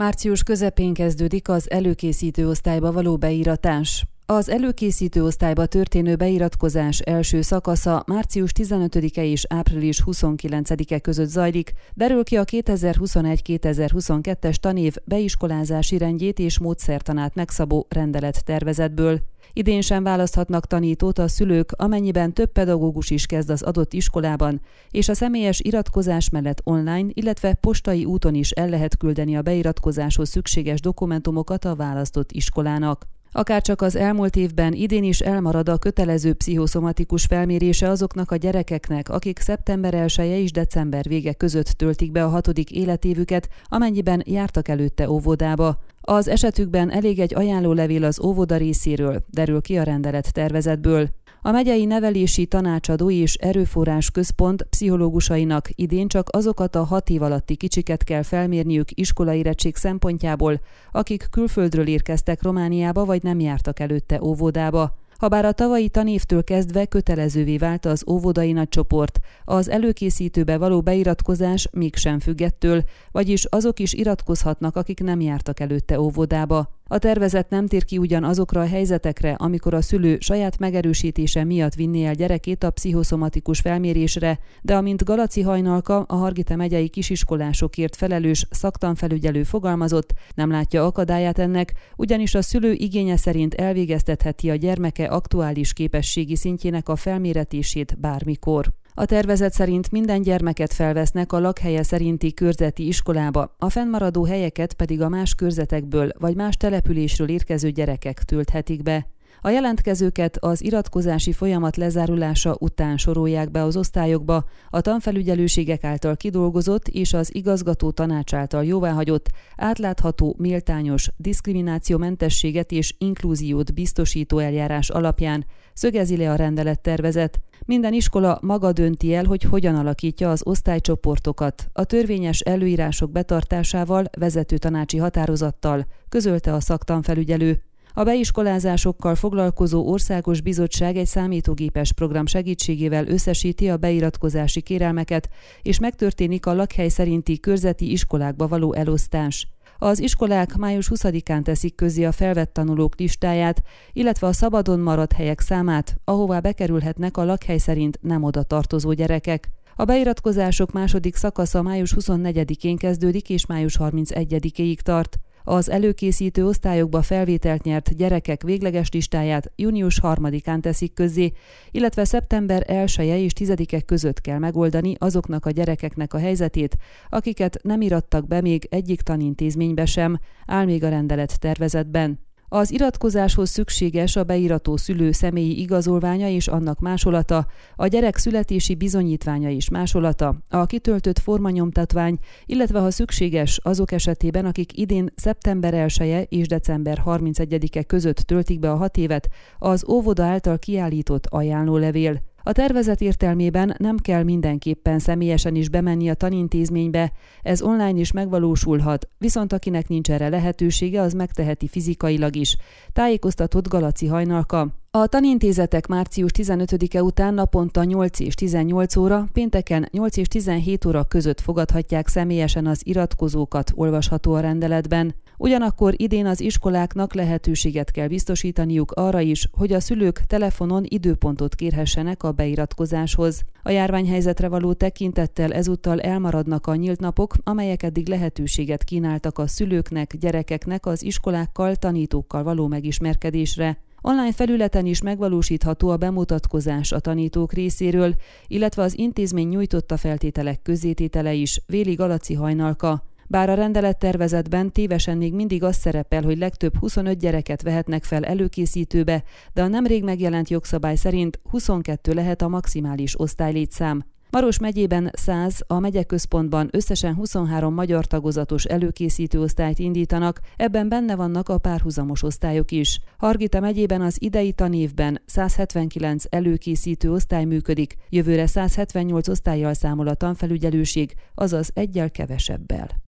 Március közepén kezdődik az előkészítő osztályba való beíratás. Az előkészítő osztályba történő beiratkozás első szakasza március 15-e és április 29-e között zajlik, derül ki a 2021-2022-es tanév beiskolázási rendjét és módszertanát megszabó rendelet tervezetből. Idén sem választhatnak tanítót a szülők, amennyiben több pedagógus is kezd az adott iskolában, és a személyes iratkozás mellett online, illetve postai úton is el lehet küldeni a beiratkozáshoz szükséges dokumentumokat a választott iskolának. Akárcsak az elmúlt évben idén is elmarad a kötelező pszichoszomatikus felmérése azoknak a gyerekeknek, akik szeptember 1 -e és december vége között töltik be a hatodik életévüket, amennyiben jártak előtte óvodába. Az esetükben elég egy ajánlólevél az óvoda részéről, derül ki a rendelet tervezetből. A megyei nevelési tanácsadó és erőforrás központ pszichológusainak idén csak azokat a hat év alatti kicsiket kell felmérniük iskolaérettség szempontjából, akik külföldről érkeztek Romániába vagy nem jártak előtte óvodába. Habár a tavalyi tanévtől kezdve kötelezővé vált az óvodai nagycsoport, az előkészítőbe való beiratkozás mégsem függettől, vagyis azok is iratkozhatnak, akik nem jártak előtte óvodába. A tervezet nem tér ki ugyan azokra a helyzetekre, amikor a szülő saját megerősítése miatt vinné el gyerekét a pszichoszomatikus felmérésre, de amint Galaci Hajnalka, a Hargita megyei kisiskolásokért felelős szaktanfelügyelő fogalmazott, nem látja akadályát ennek, ugyanis a szülő igénye szerint elvégeztetheti a gyermeke aktuális képességi szintjének a felméretését bármikor. A tervezet szerint minden gyermeket felvesznek a lakhelye szerinti körzeti iskolába, a fennmaradó helyeket pedig a más körzetekből vagy más településről érkező gyerekek tölthetik be. A jelentkezőket az iratkozási folyamat lezárulása után sorolják be az osztályokba, a tanfelügyelőségek által kidolgozott és az igazgató tanács által jóváhagyott, átlátható, méltányos, diszkriminációmentességet és inklúziót biztosító eljárás alapján, szögezi le a rendelettervezet. Minden iskola maga dönti el, hogy hogyan alakítja az osztálycsoportokat, a törvényes előírások betartásával, vezető tanácsi határozattal, közölte a szaktanfelügyelő. A beiskolázásokkal foglalkozó országos bizottság egy számítógépes program segítségével összesíti a beiratkozási kérelmeket, és megtörténik a lakhely szerinti körzeti iskolákba való elosztás. Az iskolák május 20-án teszik közé a felvett tanulók listáját, illetve a szabadon maradt helyek számát, ahová bekerülhetnek a lakhely szerint nem oda tartozó gyerekek. A beiratkozások második szakasza május 24-én kezdődik és május 31-ig tart. Az előkészítő osztályokba felvételt nyert gyerekek végleges listáját június 3-án teszik közzé, illetve szeptember 1 -e és 10-e között kell megoldani azoknak a gyerekeknek a helyzetét, akiket nem irattak be még egyik tanintézménybe sem, áll még a rendelet tervezetben. Az iratkozáshoz szükséges a beirató szülő személyi igazolványa és annak másolata, a gyerek születési bizonyítványa és másolata, a kitöltött formanyomtatvány, illetve ha szükséges azok esetében, akik idén szeptember 1 -e és december 31-e között töltik be a hat évet, az óvoda által kiállított ajánlólevél. A tervezet értelmében nem kell mindenképpen személyesen is bemenni a tanintézménybe, ez online is megvalósulhat, viszont akinek nincs erre lehetősége, az megteheti fizikailag is, tájékoztatott Galaci Hajnalka. A tanintézetek március 15-e után naponta 8 és 18 óra, pénteken 8 és 17 óra között fogadhatják személyesen az iratkozókat, olvasható a rendeletben. Ugyanakkor idén az iskoláknak lehetőséget kell biztosítaniuk arra is, hogy a szülők telefonon időpontot kérhessenek a beiratkozáshoz. A járványhelyzetre való tekintettel ezúttal elmaradnak a nyílt napok, amelyek eddig lehetőséget kínáltak a szülőknek, gyerekeknek az iskolákkal, tanítókkal való megismerkedésre. Online felületen is megvalósítható a bemutatkozás a tanítók részéről, illetve az intézmény nyújtotta feltételek közzététele is, Véli Galaci hajnalka. Bár a rendelettervezetben tévesen még mindig az szerepel, hogy legtöbb 25 gyereket vehetnek fel előkészítőbe, de a nemrég megjelent jogszabály szerint 22 lehet a maximális osztálylétszám. Maros megyében 100, a megyeközpontban összesen 23 magyar tagozatos előkészítő osztályt indítanak, ebben benne vannak a párhuzamos osztályok is. Hargita megyében az idei tanévben 179 előkészítő osztály működik, jövőre 178 osztályjal számol a tanfelügyelőség, azaz egyel kevesebbel.